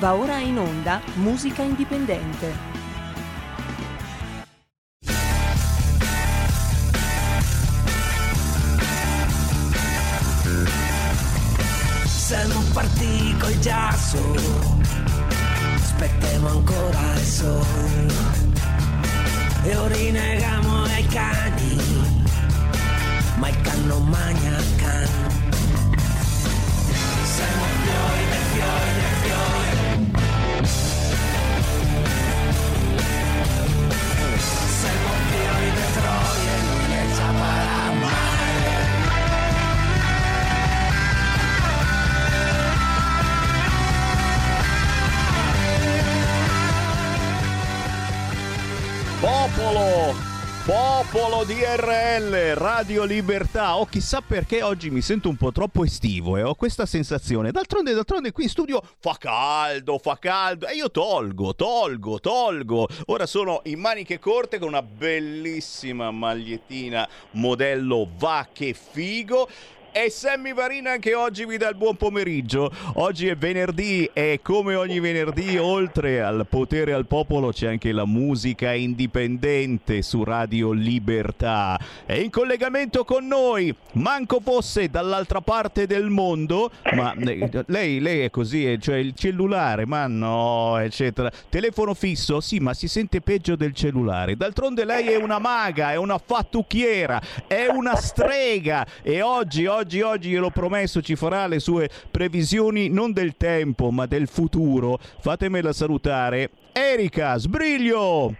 Va ora in onda Musica Indipendente. Siamo partiti col giasso, aspettiamo ancora il sole e ora rinegamo ai cani, ma il can non magna Popolo! Popolo DRL, Radio Libertà. Oh, chissà perché oggi mi sento un po' troppo estivo e ho questa sensazione. D'altronde, d'altronde qui in studio fa caldo, fa caldo. E io tolgo, tolgo, tolgo. Ora sono in maniche corte con una bellissima magliettina modello va che figo. E Sammy Varina anche oggi vi dà il buon pomeriggio. Oggi è venerdì e come ogni venerdì, oltre al potere al popolo, c'è anche la musica indipendente su Radio Libertà. È in collegamento con noi, manco fosse dall'altra parte del mondo, ma eh, lei, lei è così, cioè il cellulare, ma no, eccetera. Telefono fisso, sì, ma si sente peggio del cellulare. D'altronde lei è una maga, è una fattucchiera, è una strega e oggi, oggi, oggi gliel'ho promesso, ci farà le sue previsioni non del tempo, ma del futuro. Fatemela salutare. Erika Sbriglio!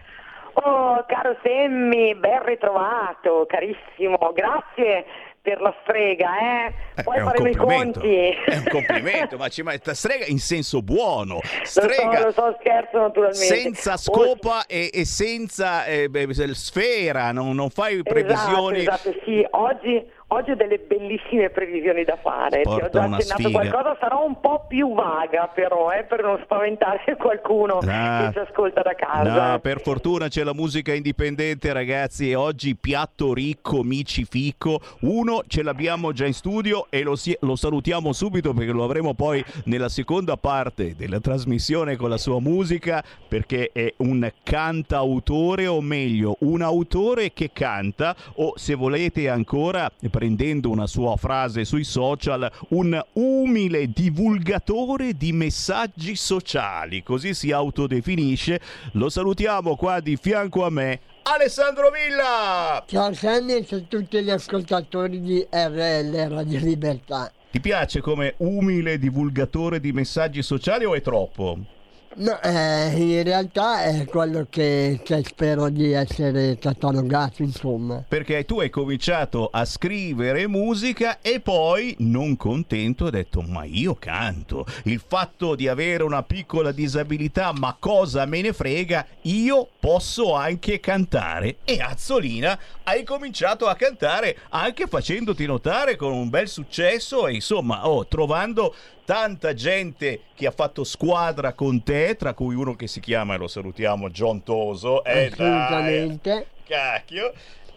Oh, caro Semmi, ben ritrovato, carissimo, grazie per la strega, eh. Poi faremo i conti. È un complimento, ma ci metta strega in senso buono. Lo so, Strega lo so, scherzo naturalmente. senza scopa e, e senza eh, beh, sfera, non, non fai previsioni. Esatto, esatto, sì, oggi, oggi ho delle bellissime previsioni da fare. Ti ho già accennato sfiga. qualcosa, sarò un po' più vaga però, eh, per non spaventare qualcuno Ah. che ci ascolta da casa. No, per fortuna c'è la musica indipendente, ragazzi. E oggi piatto ricco, mici fico. Uno ce l'abbiamo già in studio e lo, si- lo salutiamo subito perché lo avremo poi nella seconda parte della trasmissione con la sua musica. Perché è un cantautore, o meglio, un autore che canta, o se volete ancora, prendendo una sua frase sui social, un umile divulgatore di messaggi sociali. Così si autodefinisce. Lo salutiamo qua di fianco a me. Alessandro Villa! Ciao Sammy e a tutti gli ascoltatori di RL Radio Libertà. Ti piace come umile divulgatore di messaggi sociali o è troppo? No, eh, in realtà è quello che, che spero di essere catalogato, insomma. Perché tu hai cominciato a scrivere musica e poi, non contento, hai detto: Ma io canto. Il fatto di avere una piccola disabilità, ma cosa me ne frega? Io posso anche cantare. E Azzolina hai cominciato a cantare anche facendoti notare con un bel successo e insomma, oh, trovando tanta gente che ha fatto squadra con te, tra cui uno che si chiama, e lo salutiamo, John Toso. Eh. Assolutamente. Cacchio.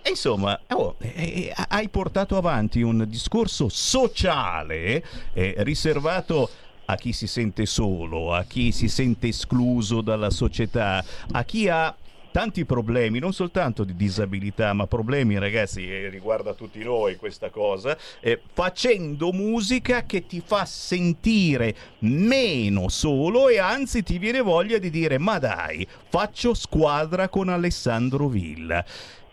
E insomma, oh, eh, eh, hai portato avanti un discorso sociale eh, riservato a chi si sente solo, a chi si sente escluso dalla società, a chi ha tanti problemi, non soltanto di disabilità, ma problemi, ragazzi, eh, riguarda tutti noi questa cosa, eh, facendo musica che ti fa sentire meno solo e anzi ti viene voglia di dire ma dai, faccio squadra con Alessandro Villa.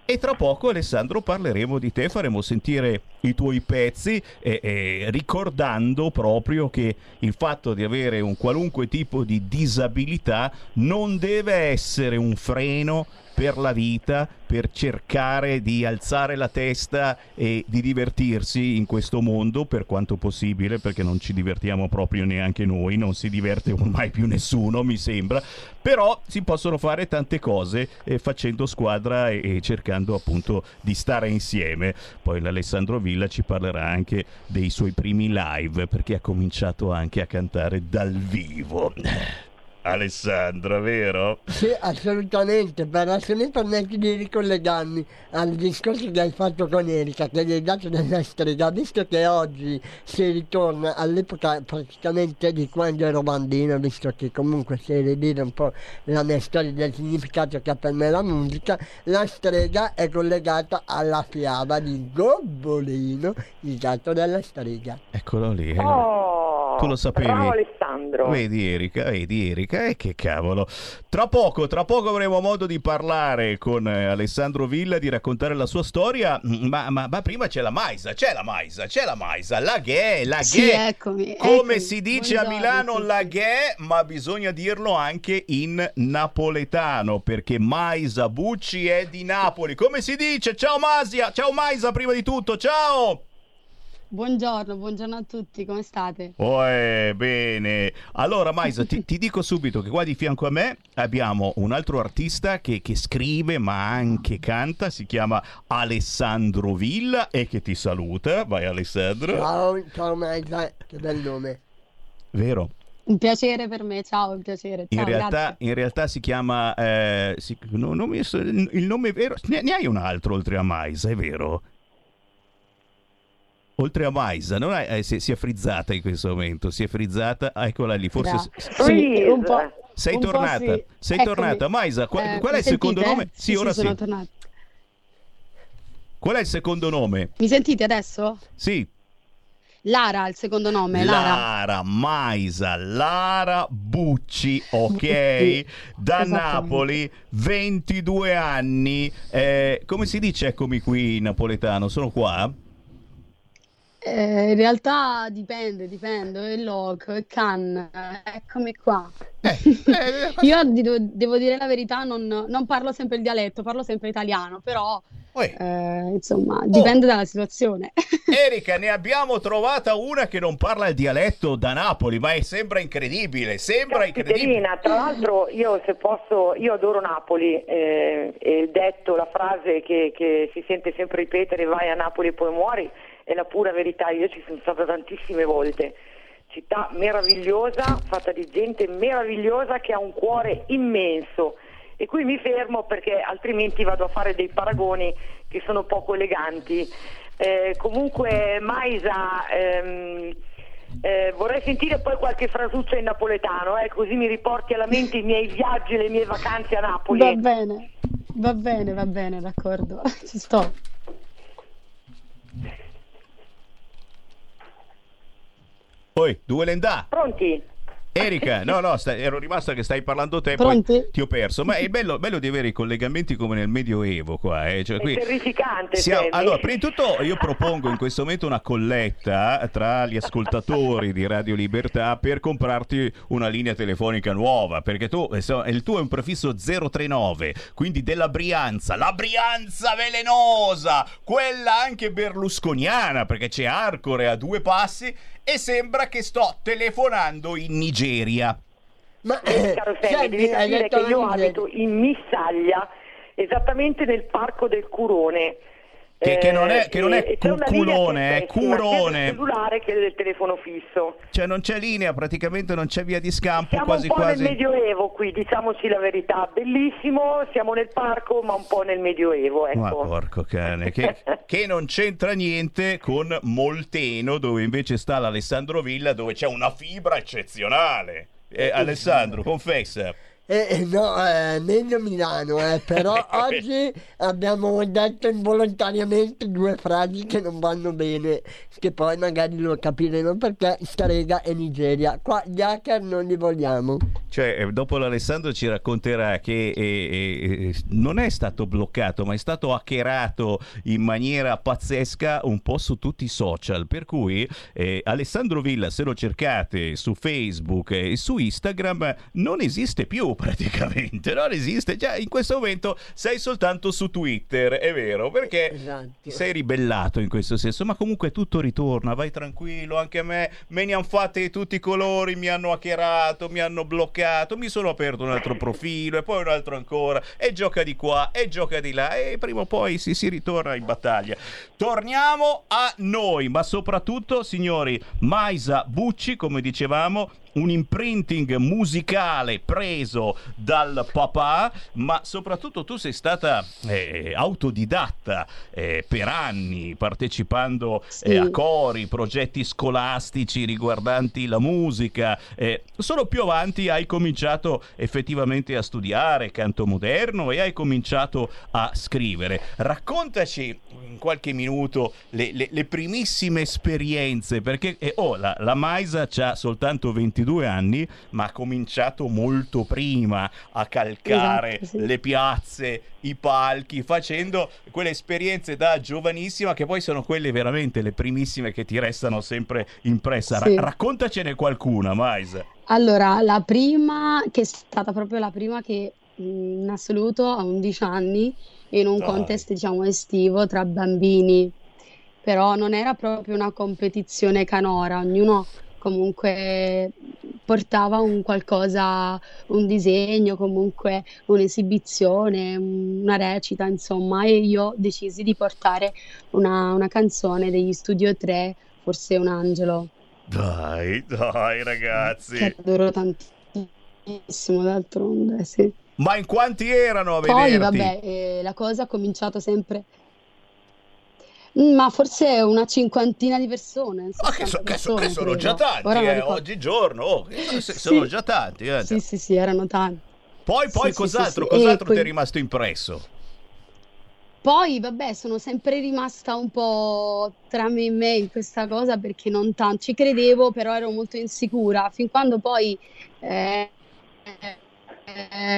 E tra poco Alessandro parleremo di te, faremo sentire i tuoi pezzi eh, eh, ricordando proprio che il fatto di avere un qualunque tipo di disabilità non deve essere un freno per la vita, per cercare di alzare la testa e di divertirsi in questo mondo per quanto possibile, perché non ci divertiamo proprio neanche noi, non si diverte ormai più nessuno, mi sembra. Però si possono fare tante cose eh, facendo squadra e, e cercando appunto di stare insieme. Poi l'Alessandro Villa ci parlerà anche dei suoi primi live, perché ha cominciato anche a cantare dal vivo. Alessandro, vero? Sì, assolutamente, però se mi permetti di ricollegarmi al discorso che hai fatto con Erika, che gli hai dato della strega, visto che oggi si ritorna all'epoca praticamente di quando ero bambino, visto che comunque si ridire un po' la mia storia del significato che ha per me la musica, la strega è collegata alla fiaba di Gobbolino, il gatto della strega. Eccolo lì. eh. Oh, Tu lo sapevi? Alessandro. Vedi Erika, vedi Erika, e che cavolo. Tra poco, tra poco avremo modo di parlare con eh, Alessandro Villa, di raccontare la sua storia, mm, ma, ma- ma prima c'è la Maisa, c'è la Maisa, c'è la Maisa, la ghe, la Sì, ghe. eccomi, Come eccomi. si dice a Buongiorno Milano tutti. la ghe, ma bisogna dirlo anche in napoletano, perché Maisa Bucci è di Napoli. Come si dice? Ciao Masia, ciao Maisa prima di tutto, ciao! Buongiorno, buongiorno a tutti, come state? Oh, eh, bene. Allora, Maisa, ti, ti dico subito che qua di fianco a me abbiamo un altro artista che, che scrive ma anche canta, si chiama Alessandro Villa e che ti saluta. Vai Alessandro. Ciao, ciao Maisa, che bel nome. Vero? Un piacere per me, ciao, un piacere. In Ciao, realtà, grazie. in realtà si chiama... eh, si- no, non mi so- il nome è vero? Ne, ne hai un altro oltre a Maisa, è vero? Oltre a Maisa, non hai- eh, si, si è frizzata in questo momento, si è frizzata, eccola lì, forse... S- Sì, un po'. Sei un tornata, sì. sei Eccomi. tornata. Maisa, qual, Eh, qual è il secondo nome? Sì, ora sono sì. tornata. Qual è il secondo nome? Mi sentite adesso? Sì, Lara, il secondo nome, Lara. Lara Maisa, Lara Bucci, ok? Sì, Da. Napoli, 22 anni. Eh, come si dice eccomi qui in napoletano? Sono qua? Eh, in realtà dipende, dipende, è loco, è can, eh, eccomi qua. Eh, eh, Io di- devo dire la verità, non, non parlo sempre il dialetto, parlo sempre italiano, però eh, insomma dipende dalla situazione. Erika, ne abbiamo trovata una che non parla il dialetto da Napoli, ma è- sembra incredibile, sembra incredibile. Tra l'altro io se posso, io adoro Napoli eh, e il detto, la frase che, che si sente sempre ripetere vai a Napoli e poi muori è la pura verità, io ci sono stata tantissime volte. Città meravigliosa, fatta di gente meravigliosa che ha un cuore immenso. E qui mi fermo perché altrimenti vado a fare dei paragoni che sono poco eleganti. Eh, comunque Maisa, ehm, eh, vorrei sentire poi qualche frasuccia in napoletano, eh, così mi riporti alla mente i miei viaggi e le mie vacanze a Napoli. Va bene, va bene, va bene, d'accordo, ci sto. Poi, due lendà. Pronti? Erika, no, no, sta- ero rimasta che stai parlando te, Pronti? poi ti ho perso. Ma è bello, bello di avere i collegamenti come nel Medioevo qua. Eh? Cioè, È qui- terrificante. Siamo- allora, prima di tutto io propongo in questo momento una colletta tra gli ascoltatori di Radio Libertà per comprarti una linea telefonica nuova, perché tu, insomma, il tuo è un prefisso 039, quindi della Brianza, la Brianza velenosa, quella anche berlusconiana, perché c'è Arcore a due passi e sembra che sto telefonando in Nigeria. Ma Eh, caro Sammy, senti, devi capire che io abito in Missaglia, esattamente nel parco del Curone. Che- che non è- che non è culone, è sia curone. del cellulare che del telefono fisso. Cioè non c'è linea, praticamente non c'è via di scampo, Siamo quasi un po' quasi. nel Medioevo qui, diciamoci la verità. Bellissimo, siamo nel parco, ma un po' nel Medioevo, ecco. Ma porco cane, che, che non c'entra niente con Molteno, dove invece sta l'Alessandro Villa, dove c'è una fibra eccezionale. Eh, Alessandro, confessa. Eh, eh, no, eh, meglio Milano, eh, però oggi abbiamo detto involontariamente due frasi che non vanno bene, che poi magari lo capiremo perché strega e Nigeria. Qua gli hacker non li vogliamo. Cioè, eh, dopo l'Alessandro ci racconterà che eh, eh, eh, non è stato bloccato, ma è stato hackerato in maniera pazzesca un po' su tutti i social. Per cui eh, Alessandro Villa, se lo cercate su Facebook e su Instagram, non esiste più praticamente. Non esiste. Già in questo momento sei soltanto su Twitter, è vero, perché Esatto. ti sei ribellato in questo senso, ma comunque tutto ritorna, vai tranquillo, anche a me me ne hanno fatte di tutti i colori, mi hanno hackerato, mi hanno bloccato, mi sono aperto un altro profilo e poi un altro ancora e gioca di qua e gioca di là e prima o poi si, si ritorna in battaglia. Torniamo a noi, ma soprattutto, signori, Maisa Bucci, come dicevamo, un imprinting musicale preso dal papà, ma soprattutto tu sei stata eh, autodidatta eh, per anni, partecipando Sì. eh, a cori, progetti scolastici riguardanti la musica. Eh, solo più avanti hai cominciato effettivamente a studiare canto moderno e hai cominciato a scrivere. Raccontaci in qualche minuto le, le- le primissime esperienze, perché eh, oh, la, la Maisa ha soltanto 22 anni, ma ha cominciato molto prima a calcare Esatto, sì. le piazze, i palchi, facendo quelle esperienze da giovanissima che poi sono quelle veramente le primissime che ti restano sempre impressa. Ra- Sì. raccontacene qualcuna, Maisa. Allora, la prima, che è stata proprio la prima che in assoluto a 11 anni, in un Dai. contest, diciamo, estivo tra bambini, però non era proprio una competizione canora, ognuno comunque portava un qualcosa, un disegno, comunque un'esibizione, una recita, insomma, e io decisi di portare una, una canzone degli Studio 3, forse un angelo Dai, dai ragazzi. che adoro tantissimo d'altronde, sì. Ma in quanti erano a Poi, vederti? vabbè, eh, la cosa ha cominciato sempre, ma forse una cinquantina di persone, Ma che, 60 so- che so- che sono già tanti, eh, oggigiorno. oh, Sì. sono già tanti. eh. Sì, sì, sì, erano tanti. Poi, poi Sì, cos'altro, sì, cos'altro poi- ti è rimasto impresso? Poi, vabbè, sono sempre rimasta un po' tra me e me in questa cosa perché non tanto ci credevo, però ero molto insicura, fin quando poi eh,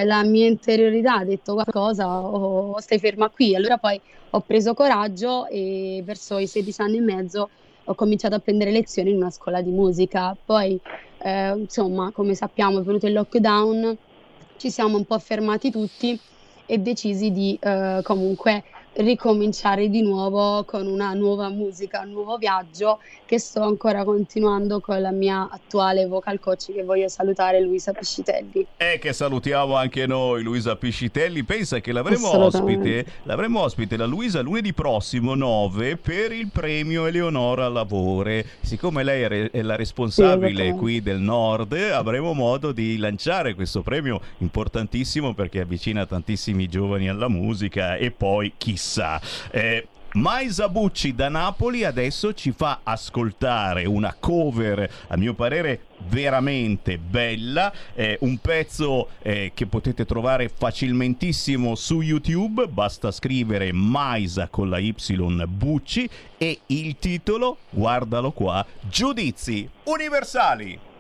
la mia interiorità ha detto qualcosa o stai ferma qui. Allora poi ho preso coraggio e verso i 16 anni e mezzo ho cominciato a prendere lezioni in una scuola di musica. Poi, eh, insomma, come sappiamo, è venuto il lockdown, ci siamo un po' fermati tutti e decisi di eh, comunque ricominciare di nuovo con una nuova musica, un nuovo viaggio che sto ancora continuando con la mia attuale vocal coach che voglio salutare Luisa Piscitelli. E che salutiamo anche noi, Luisa Piscitelli. Pensa che l'avremo ospite, l'avremo ospite la Luisa lunedì prossimo 9 per il premio Eleonora Lavore. Siccome lei è, la responsabile esattamente. qui del Nord, avremo modo di lanciare questo premio importantissimo perché avvicina tantissimi giovani alla musica e poi chissà. Eh, Maisa Bucci da Napoli adesso ci fa ascoltare una cover, a mio parere veramente bella, eh, un pezzo eh, che potete trovare facilmentissimo su YouTube, basta scrivere Maisa con la Y Bucci e il titolo, guardalo qua, Giudizi Universali.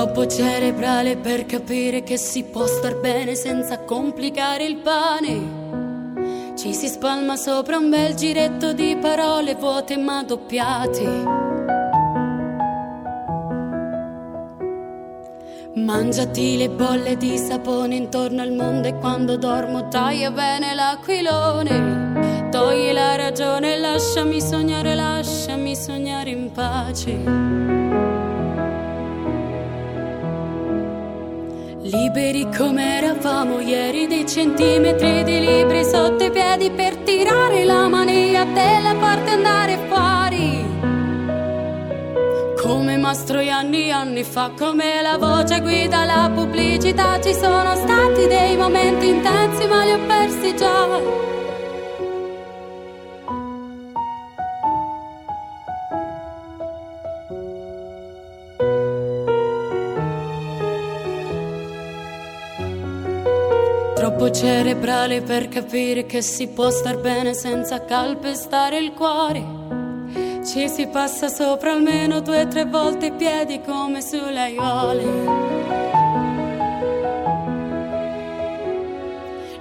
Troppo cerebrale per capire che si può star bene senza complicare il pane. Ci si spalma sopra un bel giretto di parole vuote ma doppiate. Mangiati le bolle di sapone intorno al mondo e quando dormo taglia bene l'aquilone. Togli la ragione, lasciami sognare, lasciami sognare in pace. Liberi come eravamo ieri, dei centimetri di libri sotto i piedi per tirare la mania della parte andare fuori. Come Mastroianni anni anni fa, come la voce guida la pubblicità, ci sono stati dei momenti intensi ma li ho persi già. Troppo cerebrale per capire che si può star bene senza calpestare il cuore. Ci si passa sopra almeno due o tre volte i piedi come sulle aiuole.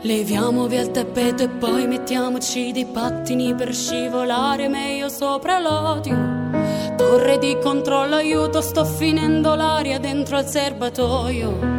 Leviamo via il tappeto e poi mettiamoci dei pattini per scivolare meglio sopra l'odio. Torre di controllo, aiuto, sto finendo l'aria dentro al serbatoio.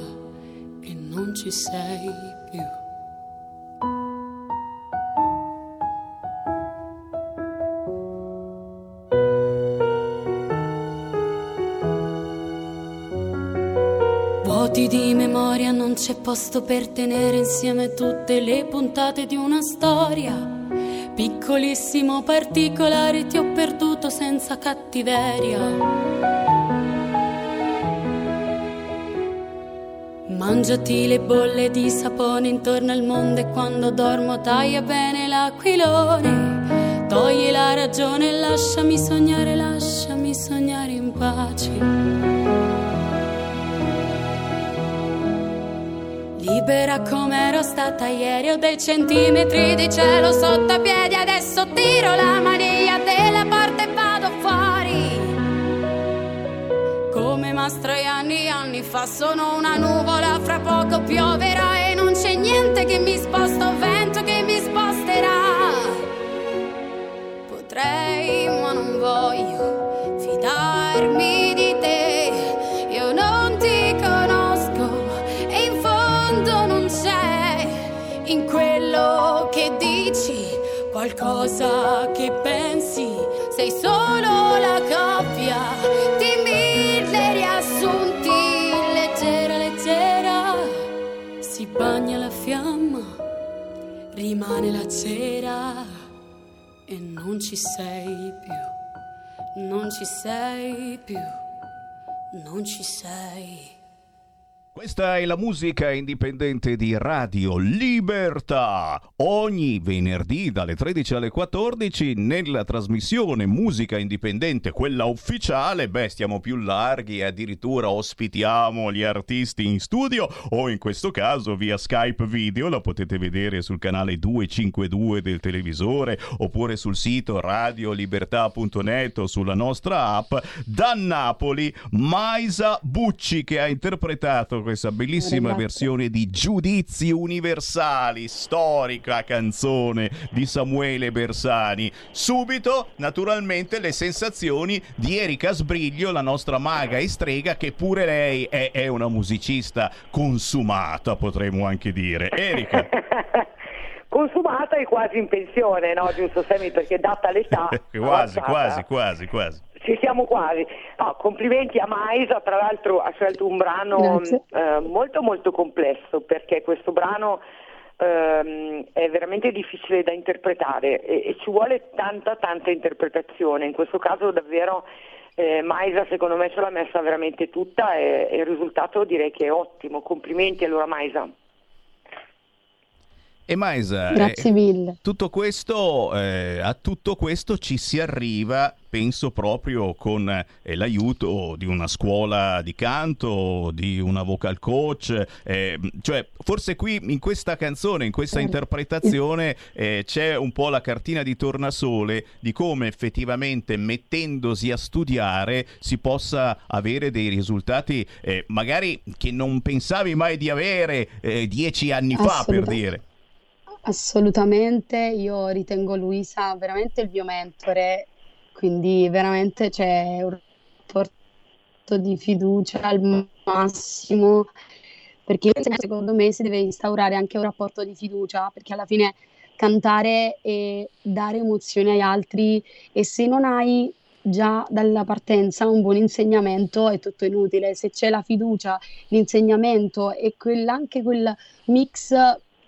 non ci sei. Vuoti di memoria non c'è posto per tenere insieme tutte le puntate di una storia. Piccolissimo particolare ti ho perduto senza cattiveria. Mangiati le bolle di sapone intorno al mondo e quando dormo taglia bene l'aquilone. Togli la ragione e lasciami sognare, lasciami sognare in pace. Libera come ero stata ieri, ho dei centimetri di cielo sotto i piedi, adesso tiro la maniglia Come Mastroianni anni fa sono una nuvola, fra poco pioverà e non c'è niente che mi sposta, vento che mi sposterà. Potrei, ma non voglio fidarmi di qualcosa che pensi, sei solo rimane la cera e non ci sei più, non ci sei più, non ci sei. Questa è la musica indipendente di Radio Libertà. Ogni venerdì dalle 13 alle 14 nella trasmissione Musica Indipendente, quella ufficiale, beh, stiamo più larghi e addirittura ospitiamo gli artisti in studio o in questo caso via Skype video, la potete vedere sul canale 252 del televisore oppure sul sito radiolibertà.net o sulla nostra app. Da Napoli, Maisa Bucci che ha interpretato questa bellissima Grazie. versione di Giudizi Universali, storica canzone di Samuele Bersani. Subito, naturalmente, le sensazioni di Erika Sbriglio, la nostra maga e strega, che pure lei è, è una musicista consumata, potremmo anche dire. Erika. consumata e quasi in pensione, no? Giusto Semi? Perché data l'età. quasi, quasi, quasi, quasi. Ci siamo quasi. No, complimenti a Maisa, tra l'altro ha scelto un brano eh, molto molto complesso perché questo brano ehm, è veramente difficile da interpretare e, e, ci vuole tanta tanta interpretazione. In questo caso davvero eh, Maisa secondo me ce l'ha messa veramente tutta e, e il risultato direi che è ottimo. Complimenti allora Maisa. E Maisa, Grazie mille. tutto questo, eh, a tutto questo ci si arriva, penso proprio con eh, l'aiuto di una scuola di canto, di una vocal coach, eh, cioè forse qui in questa canzone, in questa interpretazione eh, c'è un po' la cartina di tornasole di come effettivamente mettendosi a studiare si possa avere dei risultati eh, magari che non pensavi mai di avere eh, dieci anni fa per dire. Assolutamente, io ritengo Luisa veramente il mio mentore, quindi veramente c'è un rapporto di fiducia al massimo, perché secondo me si deve instaurare anche un rapporto di fiducia, perché alla fine cantare e dare emozioni agli altri e se non hai già dalla partenza un buon insegnamento è tutto inutile, se c'è la fiducia, l'insegnamento e quel, anche quel mix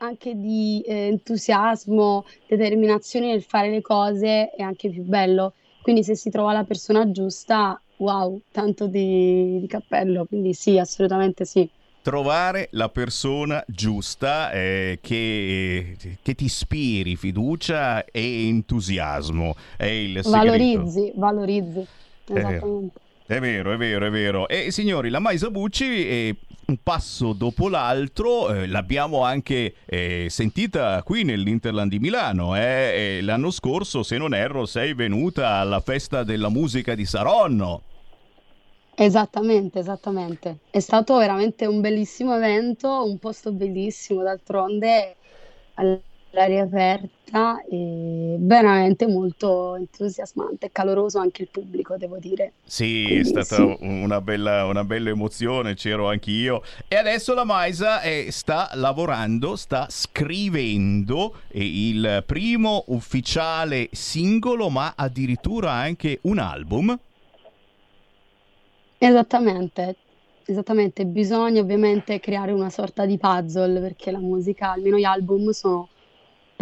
anche di eh, entusiasmo, determinazione nel fare le cose è anche più bello. Quindi se si trova la persona giusta, wow, tanto di, di cappello. Quindi sì, assolutamente sì trovare la persona giusta eh, che, che, ti ispiri fiducia e entusiasmo. È il segreto. Valorizzi, valorizzi. Esattamente. È vero, è vero, è vero. E signori, la Maisa Bucci è un passo dopo l'altro, eh, l'abbiamo anche eh, sentita qui nell'Interland di Milano. Eh? l'anno scorso, se non erro, sei venuta alla festa della musica di Saronno. Esattamente, esattamente. È stato veramente un bellissimo evento, un posto bellissimo, d'altronde all'aria aperta e veramente molto entusiasmante e caloroso anche il pubblico, devo dire. Sì, è Quindi stata sì. una bella, una bella emozione, c'ero anch'io. E adesso la Maisa eh, sta lavorando, sta scrivendo eh, il primo ufficiale singolo, ma addirittura anche un album. Esattamente, esattamente. Bisogna ovviamente creare una sorta di puzzle perché la musica, almeno gli album, sono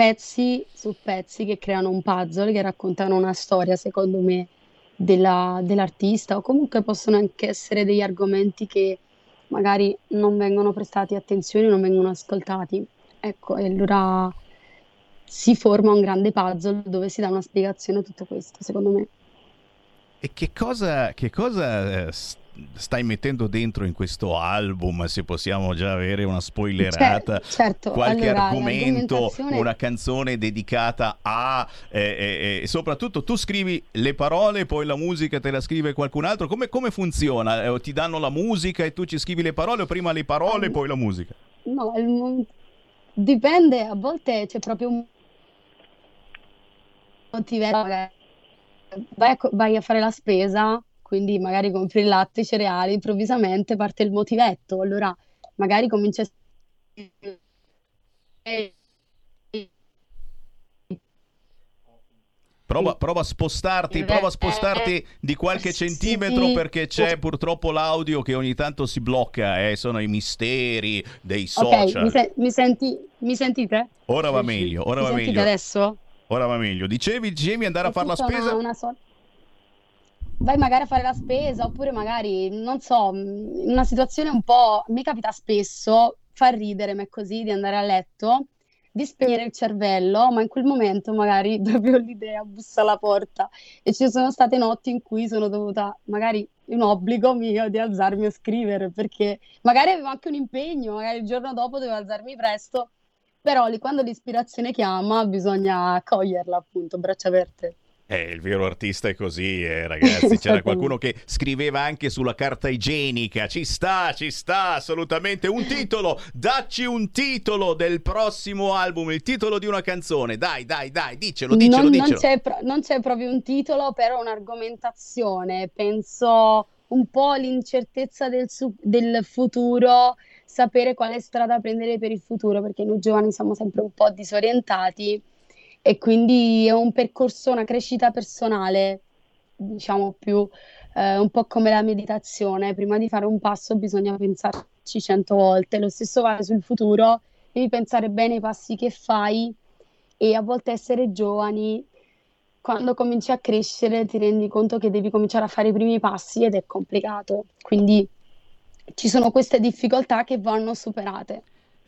pezzi su pezzi che creano un puzzle, che raccontano una storia, secondo me, della- dell'artista o comunque possono anche essere degli argomenti che magari non vengono prestati attenzione, non vengono ascoltati. Ecco, e allora si forma un grande puzzle dove si dà una spiegazione a tutto questo, secondo me. E che cosa, che cosa eh, s- stai mettendo dentro in questo album? Se possiamo già avere una spoilerata, Cer- certo, qualche allora, argomento, una canzone dedicata a... eh, eh, eh, soprattutto tu scrivi le parole, poi la musica te la scrive qualcun altro. Come, come funziona? Eh, ti danno la musica e tu ci scrivi le parole o prima le parole e Um, poi la musica? No, il mo- dipende, a volte c'è proprio un magari vai a, vai a fare la spesa, quindi magari compri il latte, i cereali, improvvisamente parte il motivetto, allora magari comincia a Prova, prova a spostarti, prova a spostarti di qualche Eh, Sì. centimetro perché c'è purtroppo l'audio che ogni tanto si blocca, eh, sono i misteri dei social. mi, se- mi senti- mi sentite? Ora va meglio, ora Mi va meglio. adesso? Ora va meglio. Dicevi, dicevi andare a fare la tutta una- spesa? una sor- Vai magari a fare la spesa oppure magari, non so, in una situazione un po'... Mi capita spesso, fa ridere me così, di andare a letto, di spegnere il cervello, ma in quel momento magari proprio l'idea bussa alla porta e ci sono state notti in cui sono dovuta, magari un obbligo mio di alzarmi a scrivere perché magari avevo anche un impegno, magari il giorno dopo dovevo alzarmi presto, però quando l'ispirazione chiama bisogna accoglierla appunto, braccia aperte. Eh, il vero artista è così, eh, ragazzi. C'era qualcuno che scriveva anche sulla carta igienica. Ci sta, ci sta, assolutamente. Un titolo, dacci un titolo del prossimo album, il titolo di una canzone. Dai, dai, dai, dicelo, dicelo, Non, non dicelo. c'è pro- non c'è proprio un titolo, però un'argomentazione. Penso un po' l'incertezza del, su- del futuro, sapere quale strada prendere per il futuro, perché noi giovani siamo sempre un po' disorientati e quindi è un percorso, una crescita personale, diciamo più eh, un po' come la meditazione. Prima di fare un passo bisogna pensarci cento volte. Lo stesso vale sul futuro, devi pensare bene ai passi che fai e a volte essere giovani, quando cominci a crescere, ti rendi conto che devi cominciare a fare i primi passi ed è complicato. Quindi ci sono queste difficoltà che vanno superate.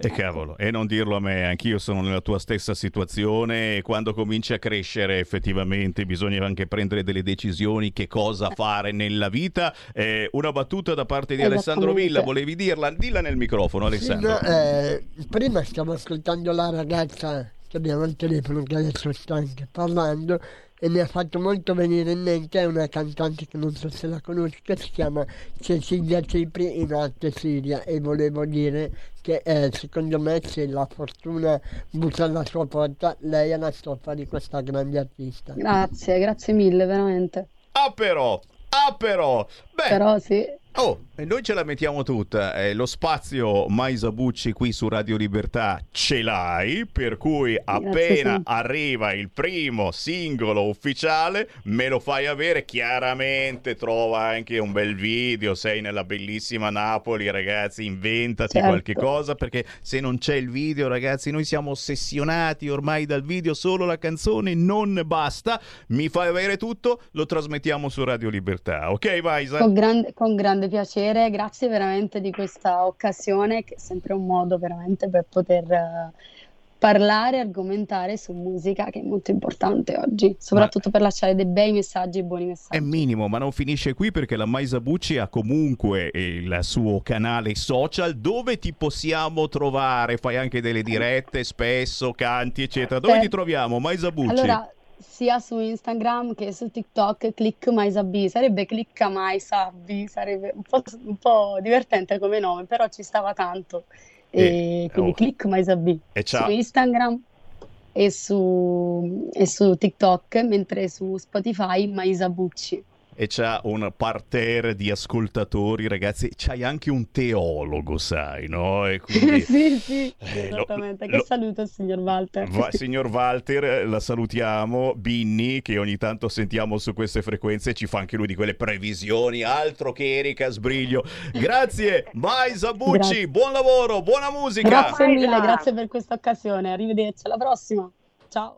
E cavolo, e non dirlo a me, anch'io sono nella tua stessa situazione e quando cominci a crescere effettivamente bisogna anche prendere delle decisioni, che cosa fare nella vita. Eh, una battuta da parte di Alessandro Esattamente. Villa, volevi dirla? Dilla nel microfono Sì, Alessandro. no, eh, prima stavo ascoltando la ragazza che abbiamo al telefono che adesso sta anche parlando e mi ha fatto molto venire in mente è una cantante che non so se la conosci che si chiama Cecilia Cipri in arte Siria e volevo dire che eh, secondo me se la fortuna bussa alla sua porta lei è la stoffa di questa grande artista. Grazie, grazie mille, veramente. Ah però, ah però, beh, Però sì, oh, e noi ce la mettiamo tutta, eh, lo spazio Maisa Bucci qui su Radio Libertà ce l'hai, per cui appena arriva il primo singolo ufficiale me lo fai avere, chiaramente trova anche un bel video, sei nella bellissima Napoli ragazzi, inventati Certo. qualche cosa perché se non c'è il video ragazzi noi siamo ossessionati ormai dal video, solo la canzone non basta, mi fai avere tutto, lo trasmettiamo su Radio Libertà, ok Maisa? con grande, con grande piacere, grazie veramente di questa occasione, che è sempre un modo veramente per poter eh, parlare, argomentare su musica, che è molto importante oggi, soprattutto per lasciare dei bei messaggi e buoni È messaggi. minimo, ma non finisce qui perché la Maisa Bucci ha comunque il suo canale social dove ti possiamo trovare. Fai anche delle dirette spesso, canti, eccetera. Dove Beh, ti troviamo, Maisa Bucci? Allora, sia su Instagram che su TikTok Click My Sabbi, sarebbe Clicca My Sabbi, sarebbe un po', un po' divertente come nome, però ci stava tanto. E, E- quindi oh. Click My Sabbi su Instagram e su, e su TikTok, mentre su Spotify Maisa Bucci. E c'ha un parterre di ascoltatori, ragazzi. C'hai anche un teologo, sai, no? E quindi... sì, sì, Eh, lo- esattamente. lo- Che saluto, signor Walter. Va- signor Walter, eh, la salutiamo. Binni, che ogni tanto sentiamo su queste frequenze, ci fa anche lui di quelle previsioni. Altro che Erika Sbriglio. Grazie, Mai Zabucci. Grazie. Buon lavoro, buona musica. Grazie mille, grazie per questa occasione. Arrivederci, alla prossima. Ciao.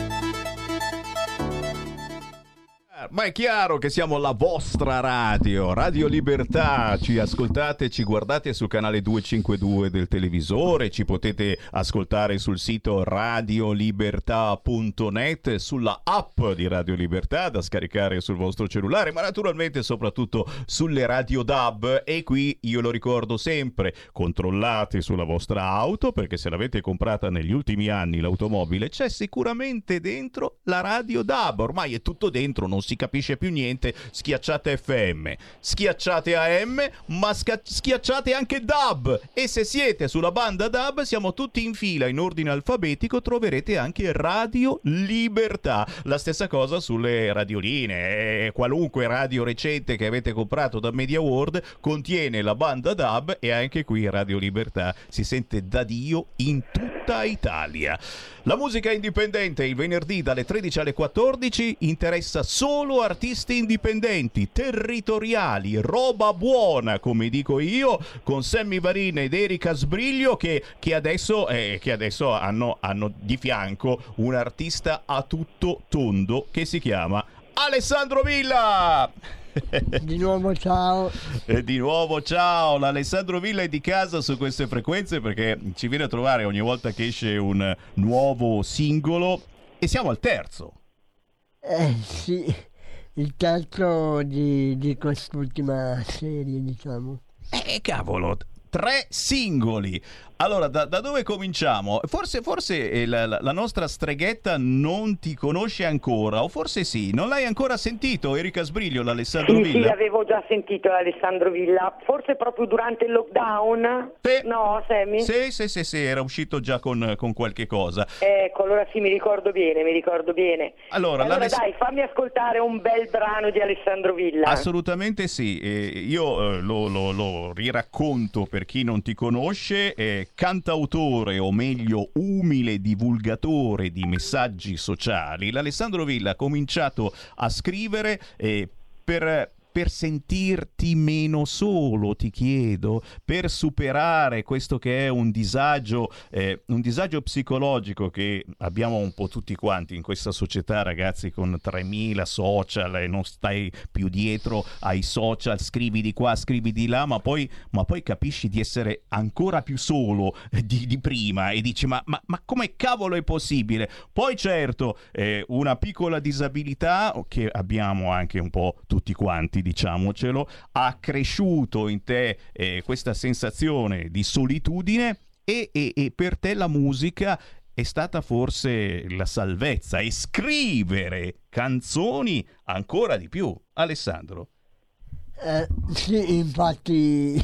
Ma è chiaro che siamo la vostra radio, Radio Libertà. Ci ascoltate, ci guardate sul canale 252 del televisore, ci potete ascoltare sul sito radiolibertà.net, sulla app di Radio Libertà da scaricare sul vostro cellulare, ma naturalmente soprattutto sulle radio DAB. E qui io lo ricordo sempre, controllate sulla vostra auto perché se l'avete comprata negli ultimi anni l'automobile c'è sicuramente dentro la radio DAB. Ormai è tutto dentro, non si capisce più niente. Schiacciate FM, schiacciate AM, ma sca- schiacciate anche DAB. E se siete sulla banda DAB, siamo tutti in fila in ordine alfabetico, troverete anche Radio Libertà. La stessa cosa sulle radioline. Eh, qualunque radio recente che avete comprato da Media World contiene la banda DAB e anche qui Radio Libertà si sente da Dio in tutta Italia. La musica indipendente il venerdì dalle 13 alle 14 interessa solo artisti indipendenti, territoriali, roba buona, come dico io, con Sammy Varina ed Erika Sbriglio che, che adesso, eh, che adesso hanno, hanno di fianco un artista a tutto tondo che si chiama Alessandro Villa. Di nuovo ciao. E di nuovo ciao, l'Alessandro Villa è di casa su queste frequenze perché ci viene a trovare ogni volta che esce un nuovo singolo e siamo al terzo. Eh sì, il terzo di, di quest'ultima serie, diciamo. Eh cavolo, tre singoli. Allora, da, da dove cominciamo? Forse, forse eh, la, la- nostra streghetta non ti conosce ancora, o forse sì, non l'hai ancora sentito, Erika Sbriglio, l'Alessandro Sì, sì, Villa? l'avevo già sentito Alessandro Villa, forse proprio durante il lockdown. No, Sammy? Sì, sì, sì, sì, era uscito già con, con qualche cosa. Ecco, allora sì, mi ricordo bene, mi ricordo bene. Allora, allora dai, fammi ascoltare un bel brano di Alessandro Villa. Assolutamente sì, Eh, io eh, lo, lo- lo riracconto per chi non ti conosce, eh, cantautore o meglio umile divulgatore di messaggi sociali, l'Alessandro Villa ha cominciato a scrivere eh, per... Per sentirti meno solo, ti chiedo, per superare questo che è un disagio, eh, un disagio psicologico che abbiamo un po' tutti quanti in questa società, ragazzi, con 3000 social e non stai più dietro ai social, scrivi di qua, scrivi di là, ma poi, ma poi capisci di essere ancora più solo di, di prima e dici ma, ma, ma come cavolo è possibile? Poi certo, eh, una piccola disabilità che abbiamo anche un po' tutti quanti, diciamocelo, ha cresciuto in te eh, questa sensazione di solitudine e, e- e per te la musica è stata forse la salvezza e scrivere canzoni ancora di più. Alessandro. Eh, sì, infatti,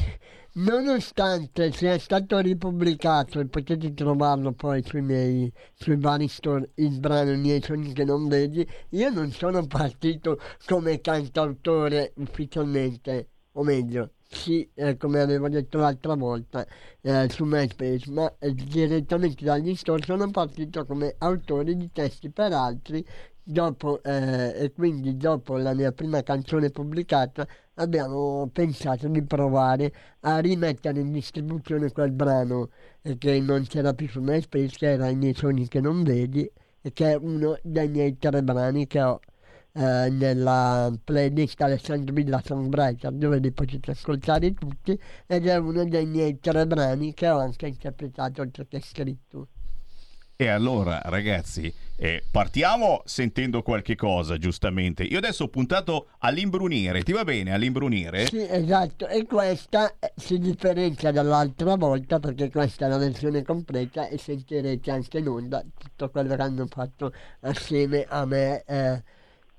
nonostante sia stato ripubblicato e potete trovarlo poi sui miei sui vari store il brano I miei sogni che non vedi, io non sono partito come cantautore ufficialmente, o meglio, sì, eh, come avevo detto l'altra volta eh, su MySpace, ma eh, direttamente dagli store sono partito come autore di testi per altri dopo, eh, e quindi dopo la mia prima canzone pubblicata abbiamo pensato di provare a rimettere in distribuzione quel brano eh, che non c'era più su MySpace, che era I miei sogni che non vedi, e che è uno dei miei tre brani che ho eh, nella playlist Alessandro Villa Songwriter dove li potete ascoltare tutti ed è uno dei miei tre brani che ho anche interpretato oltre che scritto. E allora, ragazzi, eh, partiamo sentendo qualche cosa, giustamente. Io adesso ho puntato all'imbrunire. Ti va bene all'imbrunire? Sì, esatto, e questa eh, si differenzia dall'altra volta perché questa è la versione completa e sentirete anche in onda tutto quello che hanno fatto assieme a me eh,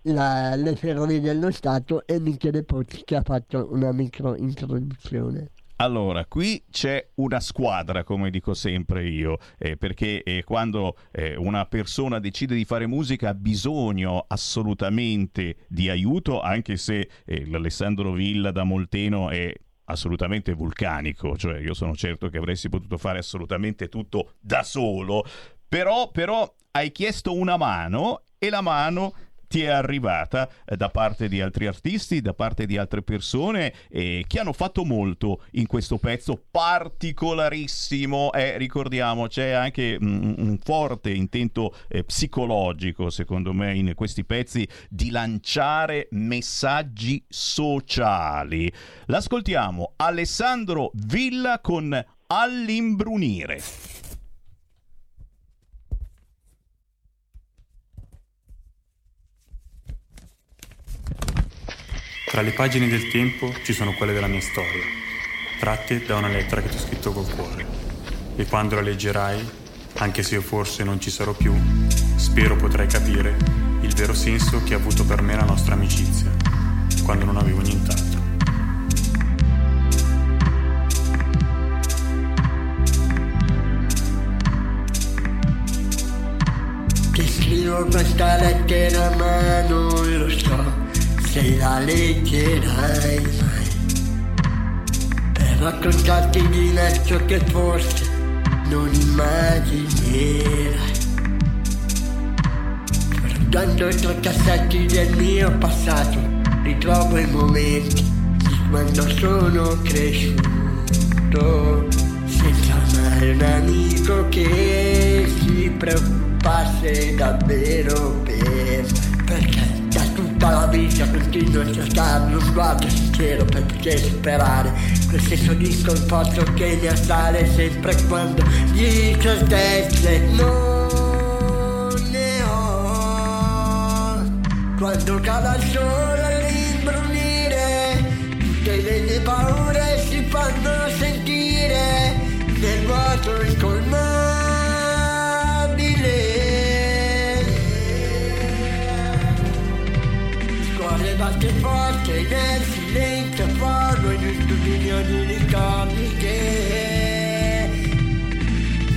la- le ferrovie dello Stato e Michele Pozzi che ha fatto una micro introduzione. Allora, qui c'è una squadra, come dico sempre io, eh, perché eh, quando eh, una persona decide di fare musica ha bisogno assolutamente di aiuto, anche se eh, l'Alessandro Villa da Molteno è assolutamente vulcanico, cioè io sono certo che avresti potuto fare assolutamente tutto da solo, però, però hai chiesto una mano e la mano ti è arrivata eh, da parte di altri artisti, da parte di altre persone eh, che hanno fatto molto in questo pezzo particolarissimo. Eh, ricordiamo, c'è anche mm, un forte intento eh, psicologico, secondo me, in questi pezzi di lanciare messaggi sociali. L'ascoltiamo Alessandro Villa con All'imbrunire. Tra le pagine del tempo ci sono quelle della mia storia, tratte da una lettera che ti ho scritto col cuore. E quando la leggerai, anche se io forse non ci sarò più, spero potrai capire il vero senso che ha avuto per me la nostra amicizia, quando non avevo nient'altro. Scrivo questa lettera a mano, lo so, se la leggerai. Per raccontarti di me ciò che forse non immaginerai. Guardando i tre cassetti del mio passato, ritrovo i momenti di quando sono cresciuto. Senza mai un amico che si preoccupasse davvero per me. Tutta la vita continuo a cercare lo sguardo sincero per poter superare quel senso di sconforto che mi assale sempre quando di certezze non ne ho. Quando cala il sole all'imbrunire, tutte le mie paure si fanno sentire nel vuoto incolmabile. Forte nel silenzio fogo in un studio di ricordi che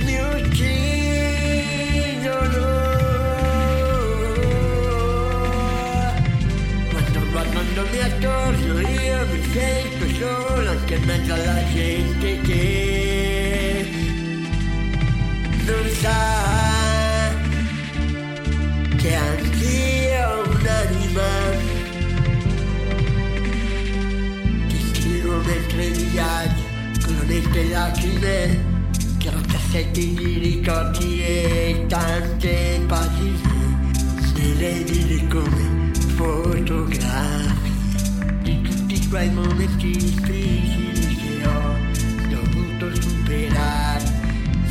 mi uccidono. Quando guardandomi attorno io mi sento solo anche in mezzo alla gente che non sa ho cassetti di ricordi e tante pagine, vedi come fotografie di tutti quei momenti difficili che ho dovuto superare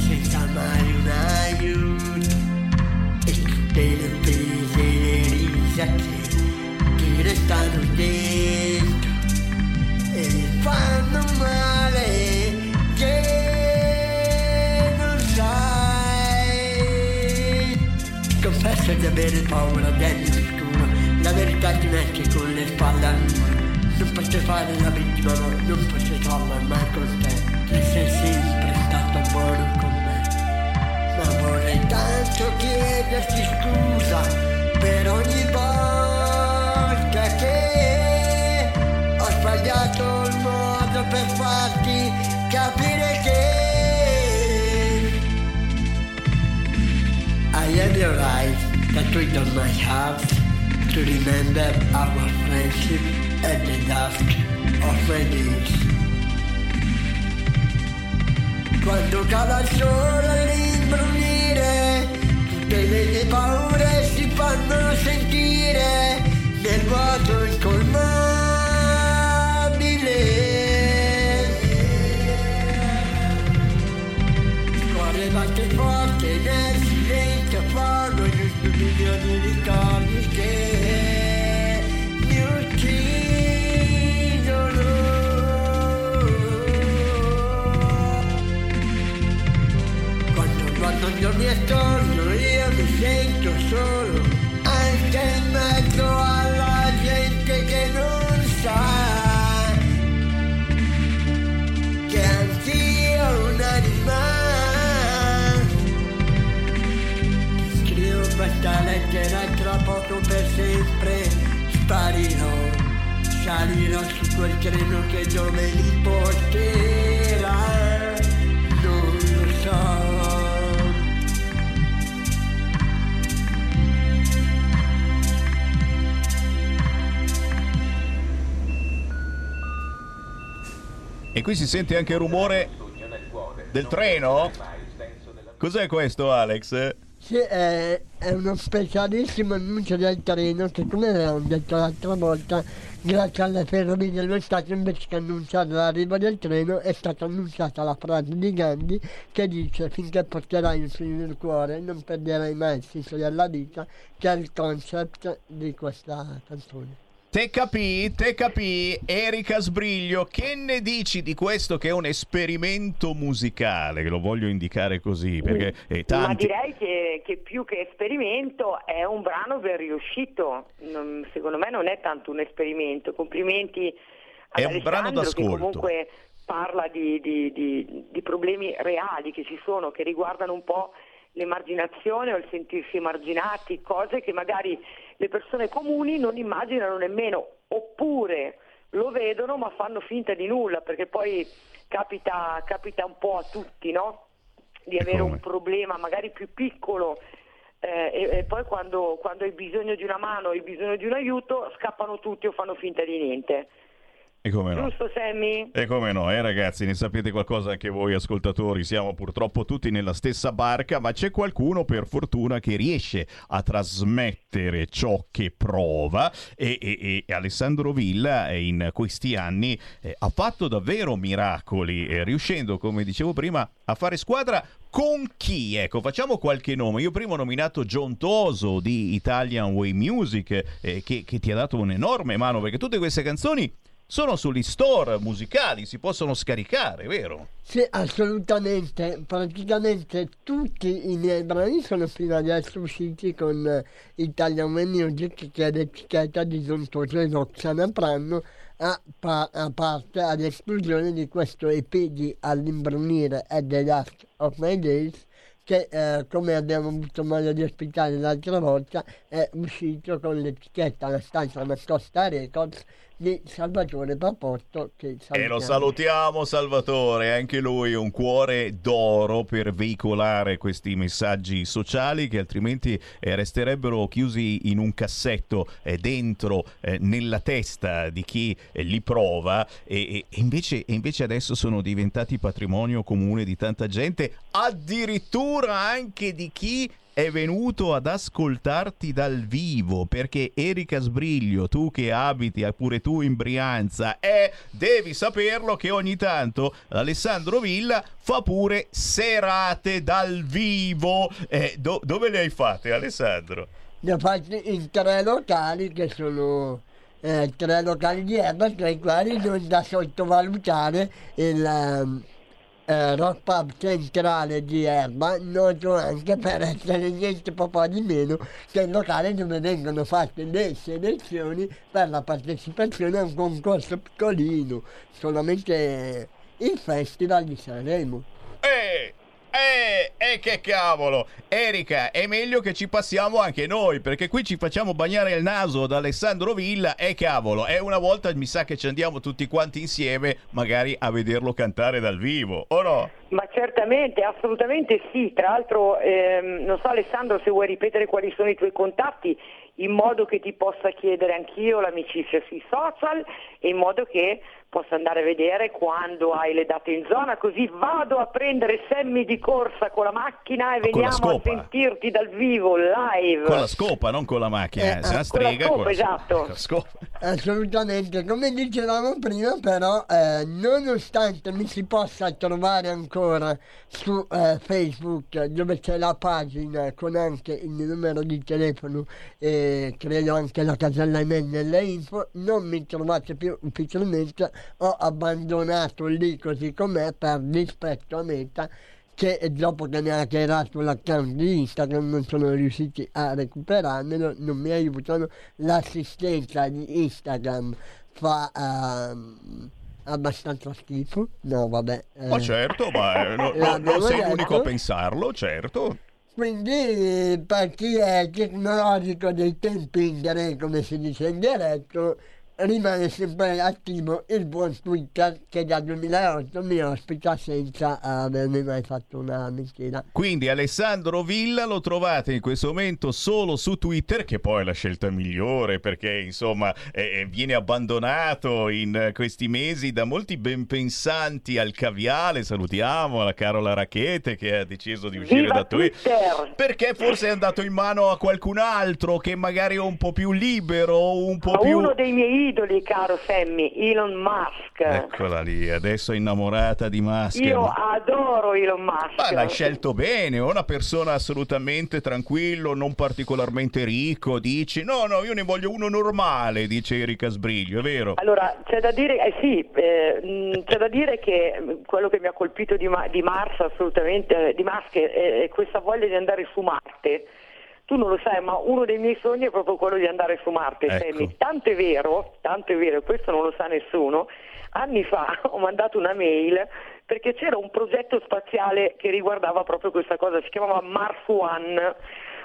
senza mai un aiuto. E tutte le offese e le risate che restano dentro di avere paura dell'oscuro. La verità ti mette con le spalle al muro. Non posso fare la vittima, no, non posso farla mai con te. Che sei sempre stato buono con me. Ma vorrei tanto chiederti scusa per ogni volta che ho sbagliato il modo per farti capire che I have your eyes tattooed on my have to remember our friendship at the dusk of my. Quando cala il sole all'imbrunire, tutte le mie paure si fanno sentire nel vuoto incolmabile. Il cuore batte forte nel Quando guardo giorni attorno io mi sento solo, anche in questa lettera e tra poco per sempre sparirò Salirò su quel treno che dove li porterà Non lo so E qui si sente anche il rumore del treno? Cos'è questo, Alex? Sì, è, è uno specialissimo annuncio del treno che come avevamo detto l'altra volta, grazie alle ferrovie dello Stato invece che annunciare l'arrivo del treno è stata annunciata la frase di Gandhi che dice finché porterai il filo nel cuore non perderai mai il senso della vita che è il concept di questa canzone. Te capì, te capì, Erika Sbriglio, che ne dici di questo che è un esperimento musicale? Lo voglio indicare così perché eh, Ma tanti... direi che, che più che esperimento è un brano ben riuscito. Non- secondo me non è tanto un esperimento. Complimenti ad È un brano d'ascolto. comunque parla di, di- di- di problemi reali che ci sono, che riguardano un po' l'emarginazione o il sentirsi emarginati, cose che magari le persone comuni non immaginano nemmeno, oppure lo vedono ma fanno finta di nulla, perché poi capita, capita un po' a tutti, no? Di avere un problema magari più piccolo eh, e, e poi quando, quando hai bisogno di una mano, hai bisogno di un aiuto, scappano tutti o fanno finta di niente. E come no? Giusto Sammy? E come no, eh ragazzi, ne sapete qualcosa anche voi ascoltatori, siamo purtroppo tutti nella stessa barca, ma c'è qualcuno per fortuna che riesce a trasmettere ciò che prova e, e- e Alessandro Villa eh, in questi anni eh, ha fatto davvero miracoli, eh, riuscendo, come dicevo prima, a fare squadra con chi? Ecco, facciamo qualche nome. Io prima ho nominato John Toso di Italian Way Music, eh, che, che ti ha dato un'enorme mano, perché tutte queste canzoni sono sugli store musicali, si possono scaricare, vero? Sì, assolutamente. Praticamente tutti i miei brani sono fino adesso usciti con eh, Italian Way Music, che è l'etichetta di Don Toso e Roxana Pranno, a, pa- a parte ad di questo EP di All'imbrunire e The Last of My Days, che eh, come abbiamo avuto modo di ospitare l'altra volta è uscito con l'etichetta La Stanza Nascosta Records di Salvatore Papotto che E lo salutiamo. Salvatore, anche lui un cuore d'oro per veicolare questi messaggi sociali che altrimenti eh, resterebbero chiusi in un cassetto eh, dentro eh, nella testa di chi eh, li prova e- e invece, e invece adesso sono diventati patrimonio comune di tanta gente, addirittura anche di chi è venuto ad ascoltarti dal vivo perché Erika Sbriglio, tu che abiti eh, pure tu in Brianza, eh, devi saperlo che ogni tanto Alessandro Villa fa pure serate dal vivo. Eh, do- dove le hai fatte, Alessandro? Ne ho fatti in tre locali che sono eh, tre locali di erba, tra i quali non da sottovalutare il, ehm, eh, rock centrale di Erba, noto anche per essere niente po' di meno che il locale dove vengono fatte le selezioni per la partecipazione a un concorso piccolino, solamente il Festival di Sanremo. Eh, eh, eh, che cavolo! Erika, è meglio che ci passiamo anche noi, perché qui ci facciamo bagnare il naso da Alessandro Villa e cavolo, e una volta mi sa che ci andiamo tutti quanti insieme, magari a vederlo cantare dal vivo, o no? Ma certamente, assolutamente sì. Tra l'altro, ehm, non so Alessandro se vuoi ripetere quali sono i tuoi contatti, in modo che ti possa chiedere anch'io l'amicizia sui social e in modo che possa andare a vedere quando hai le date in zona, così vado a prendere Sammy di corsa con la macchina e la veniamo a sentirti dal vivo, live. Con la scopa, non con la macchina, Eh, se una ah, strega. con la con scopa, esatto. con la scopa. Assolutamente, come dicevamo prima però, eh, nonostante mi si possa trovare ancora su eh, Facebook dove c'è la pagina con anche il numero di telefono e credo anche la casella email nelle info, non mi trovate più ufficialmente, ho abbandonato lì così com'è per rispetto a Meta che dopo che mi ha creato l'account di Instagram non sono riusciti a recuperarmelo, non mi aiutano, l'assistenza di Instagram fa ehm, abbastanza schifo, no vabbè. eh, Ma certo, ma eh, no- no- non sei detto. l'unico a pensarlo, certo. Quindi per chi è tecnologico dei tempi in diretta, come si dice in diretto, rimane sempre attivo il buon Twitter che dal 2008 mi ospita senza avermi mai fatto una mentira. Quindi Alessandro Villa lo trovate in questo momento solo su Twitter, che poi è la scelta migliore perché insomma eh, viene abbandonato in eh, questi mesi da molti ben pensanti al caviale. Salutiamo la Carola Racchete che ha deciso di uscire Viva da Twitter. Twitter! Perché forse è andato in mano a qualcun altro che magari è un po' più libero, un po' A più... uno dei miei idoli, caro Sammy, Elon Musk. Eccola lì, adesso è innamorata di Musk. Io adoro Elon Musk. Ma l'hai scelto bene, è una persona assolutamente tranquillo, non particolarmente ricco, dici no, no, io ne voglio uno normale, dice Erika Sbriglio, è vero? Allora, c'è da dire, eh sì, eh, mh, c'è da dire che quello che mi ha colpito di, Ma- di Mars assolutamente, eh, di Musk, è, è questa voglia di andare su Marte. Tu non lo sai, ma uno dei miei sogni è proprio quello di andare su Marte, Ecco. Tanto è vero, tanto è vero, e questo non lo sa nessuno. Anni fa ho mandato una mail perché c'era un progetto spaziale che riguardava proprio questa cosa, si chiamava Mars One.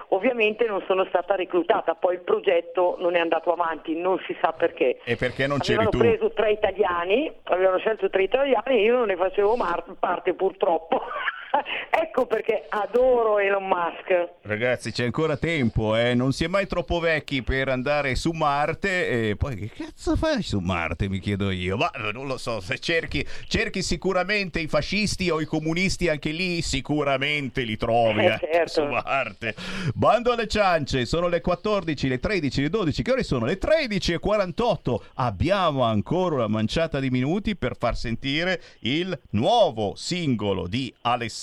Ovviamente non sono stata reclutata, poi il progetto non è andato avanti, non si sa perché. E perché non c'eri Avevano tu? preso tre italiani, avevano scelto tre italiani e io non ne facevo mar- parte purtroppo. ecco perché adoro Elon Musk. Ragazzi, c'è ancora tempo, eh? non si è mai troppo vecchi per andare su Marte. E poi che cazzo fai su Marte, mi chiedo io? Ma eh, non lo so, se cerchi, cerchi sicuramente i fascisti o i comunisti anche lì, sicuramente li trovi Eh, anche certo. su Marte. Bando alle ciance, sono le 14, le 13, le 12, che ore sono? Le 13 e 48. Abbiamo ancora una manciata di minuti per far sentire il nuovo singolo di Alessandro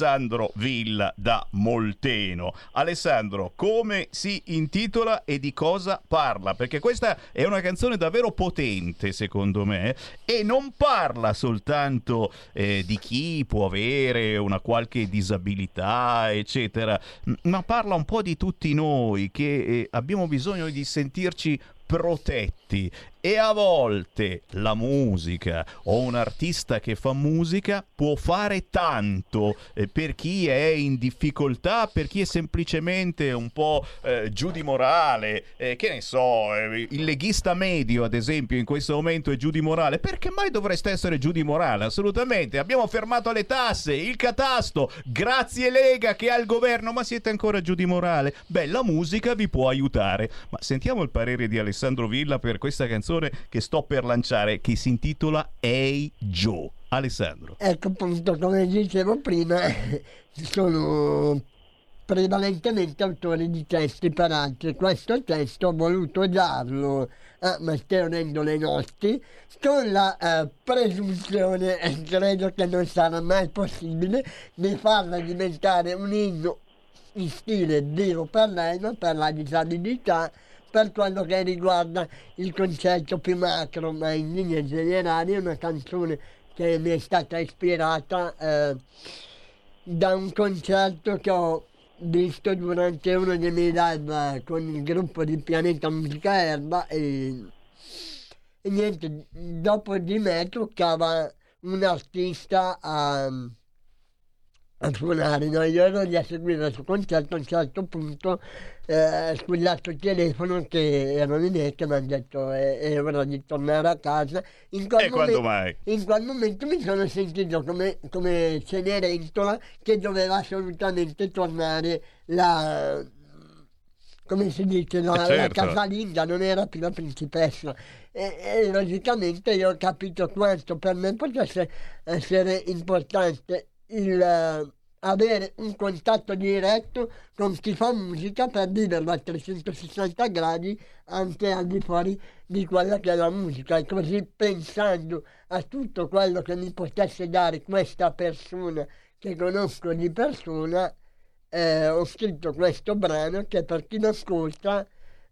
Villa da Molteno. Alessandro, come si intitola e di cosa parla? Perché questa è una canzone davvero potente, secondo me, e non parla soltanto eh, di chi può avere una qualche disabilità, eccetera, ma parla un po' di tutti noi che eh, abbiamo bisogno di sentirci protetti e a volte la musica o un artista che fa musica può fare tanto eh, per chi è in difficoltà, per chi è semplicemente un po' eh, giù di morale, eh, che ne so, eh, il leghista medio ad esempio in questo momento è giù di morale, perché mai dovreste essere giù di morale? Assolutamente, abbiamo fermato le tasse, il catasto, grazie Lega che ha il governo, ma siete ancora giù di morale? Beh, la musica vi può aiutare, ma sentiamo il parere di Alessandro Villa per questa canzone che sto per lanciare che si intitola Hey Joe. Alessandro. Ecco appunto, come dicevo prima, sono prevalentemente autori di testi per altri. Questo testo ho voluto darlo a Matteo Rendole Notti con la eh, presunzione, e credo che non sarà mai possibile, di farla diventare un inno in stile Dio per lei, ma per la disabilità, per quello che riguarda il concetto più macro, ma in linee generali è una canzone che mi è stata ispirata eh, da un concerto che ho visto durante uno dei miei live con il gruppo di Pianeta Musica Erba e, e niente, dopo di me toccava un artista a, a suonare, no? io ero lì a seguire il suo concerto, a un certo punto eh, squillato il telefono che erano in che mi hanno detto è, è ora di tornare a casa. In quel, E quando momen- mai? in quel momento mi sono sentito come, come Cenerentola che doveva assolutamente tornare la come si dice, no? Eh, la certo. casalinga non era più la principessa e, e logicamente io ho capito quanto per me potesse essere importante il eh, avere un contatto diretto con chi fa musica per viverlo a 360 gradi anche al di fuori di quella che è la musica e così pensando a tutto quello che mi potesse dare questa persona che conosco di persona eh, ho scritto questo brano che per chi lo ascolta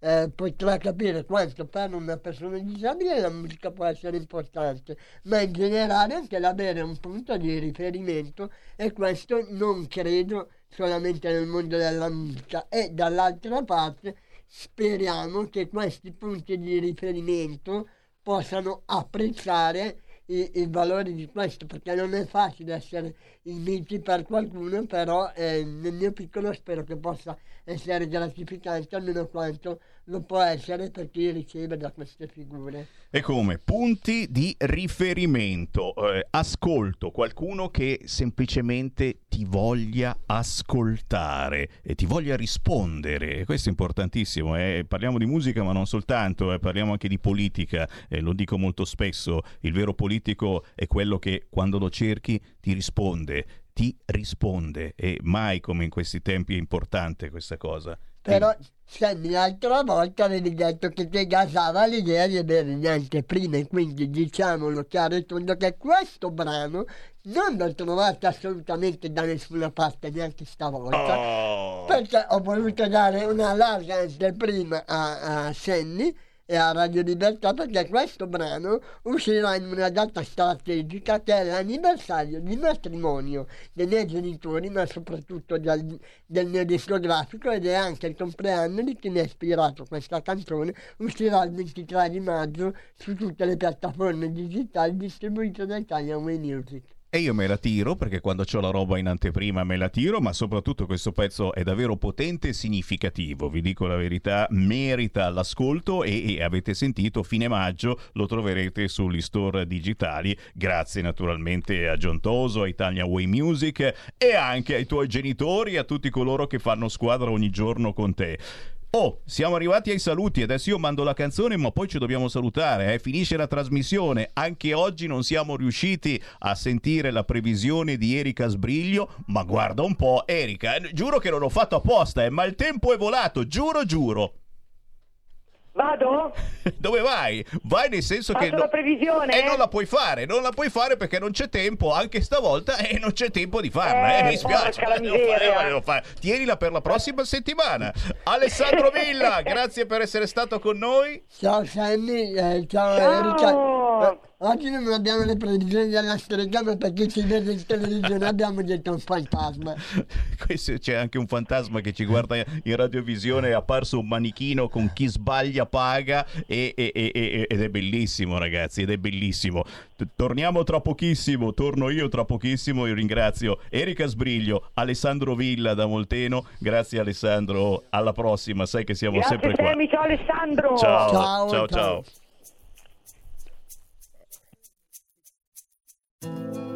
eh, potrà capire quanto per una persona disabile la musica può essere importante, ma in generale anche l'avere un punto di riferimento e questo non credo solamente nel mondo della musica. E dall'altra parte speriamo che questi punti di riferimento possano apprezzare i, i valori di questo perché non è facile essere i miti per qualcuno però eh, nel mio piccolo spero che possa essere gratificante almeno quanto lo può essere per chi riceve da queste figure E come? Punti di riferimento. Eh, ascolto, qualcuno che semplicemente ti voglia ascoltare e ti voglia rispondere. Questo è importantissimo. eh. Parliamo di musica, ma non soltanto, eh, parliamo anche di politica. Eh, lo dico molto spesso: il vero politico è quello che quando lo cerchi ti risponde. Ti risponde e mai come in questi tempi è importante questa cosa. però Sammy l'altra volta avevi detto che ti gasava l'idea di avere le anteprime e quindi diciamolo chiaro e tondo che questo brano non l'ho trovato assolutamente da nessuna parte neanche stavolta Oh. perché ho voluto dare una larga anteprima a, a Sammy e a Radio Libertà perché questo brano uscirà in una data strategica che è l'anniversario di matrimonio dei miei genitori ma soprattutto del, del mio discografico ed è anche il compleanno di chi mi ha ispirato questa canzone uscirà il 23 di maggio su tutte le piattaforme digitali distribuite da Italia Way Music E io me la tiro perché quando ho la roba in anteprima me la tiro, ma soprattutto questo pezzo è davvero potente e significativo, vi dico la verità, merita l'ascolto e, e avete sentito, fine maggio lo troverete sugli store digitali, grazie naturalmente a John Toso, a Italia Way Music e anche ai tuoi genitori e a tutti coloro che fanno squadra ogni giorno con te. Oh, siamo arrivati ai saluti, adesso io mando la canzone ma poi ci dobbiamo salutare, eh. finisce la trasmissione, anche oggi non siamo riusciti a sentire la previsione di Erika Sbriglio, ma guarda un po', Erika, giuro che non l'ho fatto apposta, eh, ma il tempo è volato, giuro giuro. Vado? Dove vai? Vai nel senso che... Faccio la previsione? E non la puoi fare, non la puoi fare perché non c'è tempo, anche stavolta, e non c'è tempo di farla, eh, Eh, mi spiace. devo fare, devo fare. Tienila per la prossima settimana. Alessandro Villa, grazie per essere stato con noi. Ciao Sammy, eh, ciao, Ciao. Erika. Oggi non abbiamo le previsioni della strega perché ci vede in televisione, abbiamo detto un fantasma. Questo- C'è anche un fantasma che ci guarda in radiovisione, è apparso un manichino con chi sbaglia paga e- e- e- e- ed è bellissimo ragazzi, ed è bellissimo. Torniamo tra pochissimo, torno io tra pochissimo, io ringrazio Erika Sbriglio, Alessandro Villa da Molteno, grazie Alessandro, alla prossima, sai che siamo Grazie sempre qua. Sammy, ciao Alessandro. Ciao, Ciao, ciao, ciao. Ciao. Sono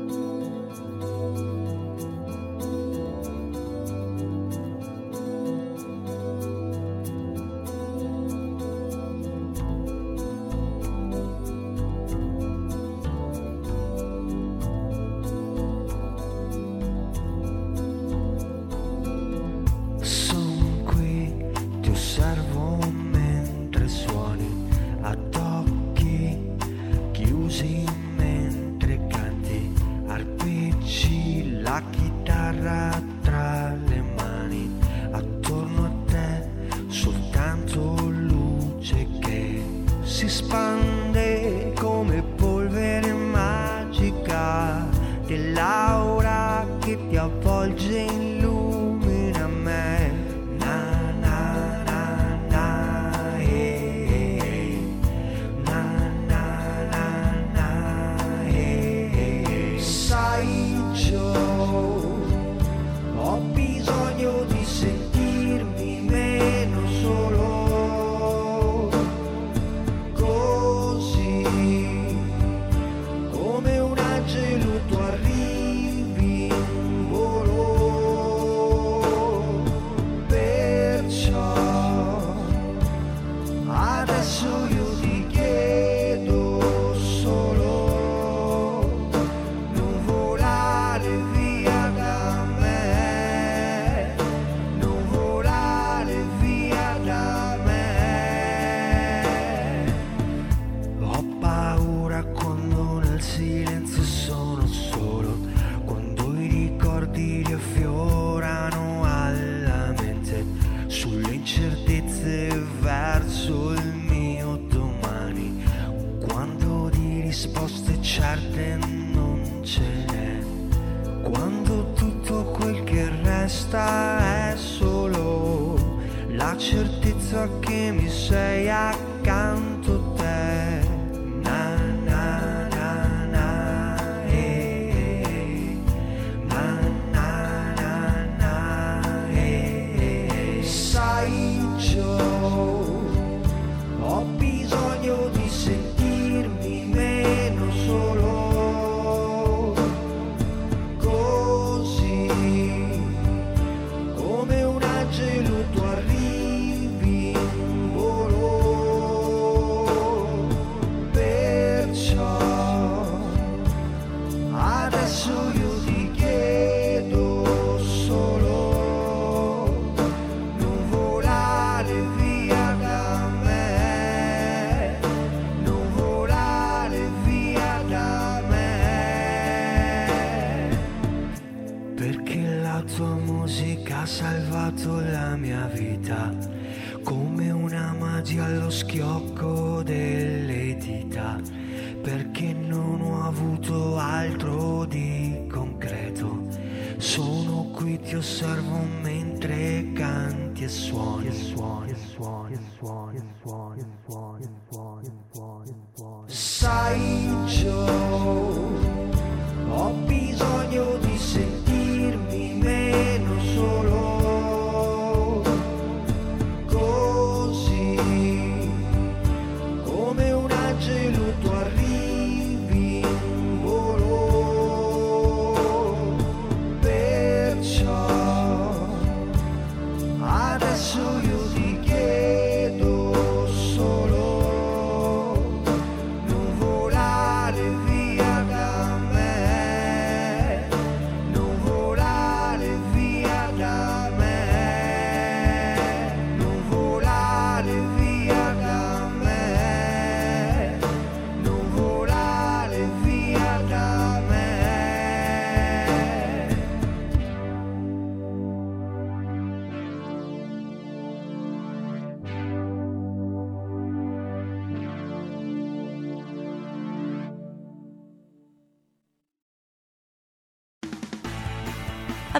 salvato la mia vita come una magia allo schiocco delle dita perché non ho avuto altro di concreto. Sono qui ti osservo mentre canti e suoni e suoni e suoni e suoni e suoni e suoni e suoni e suoni. Sai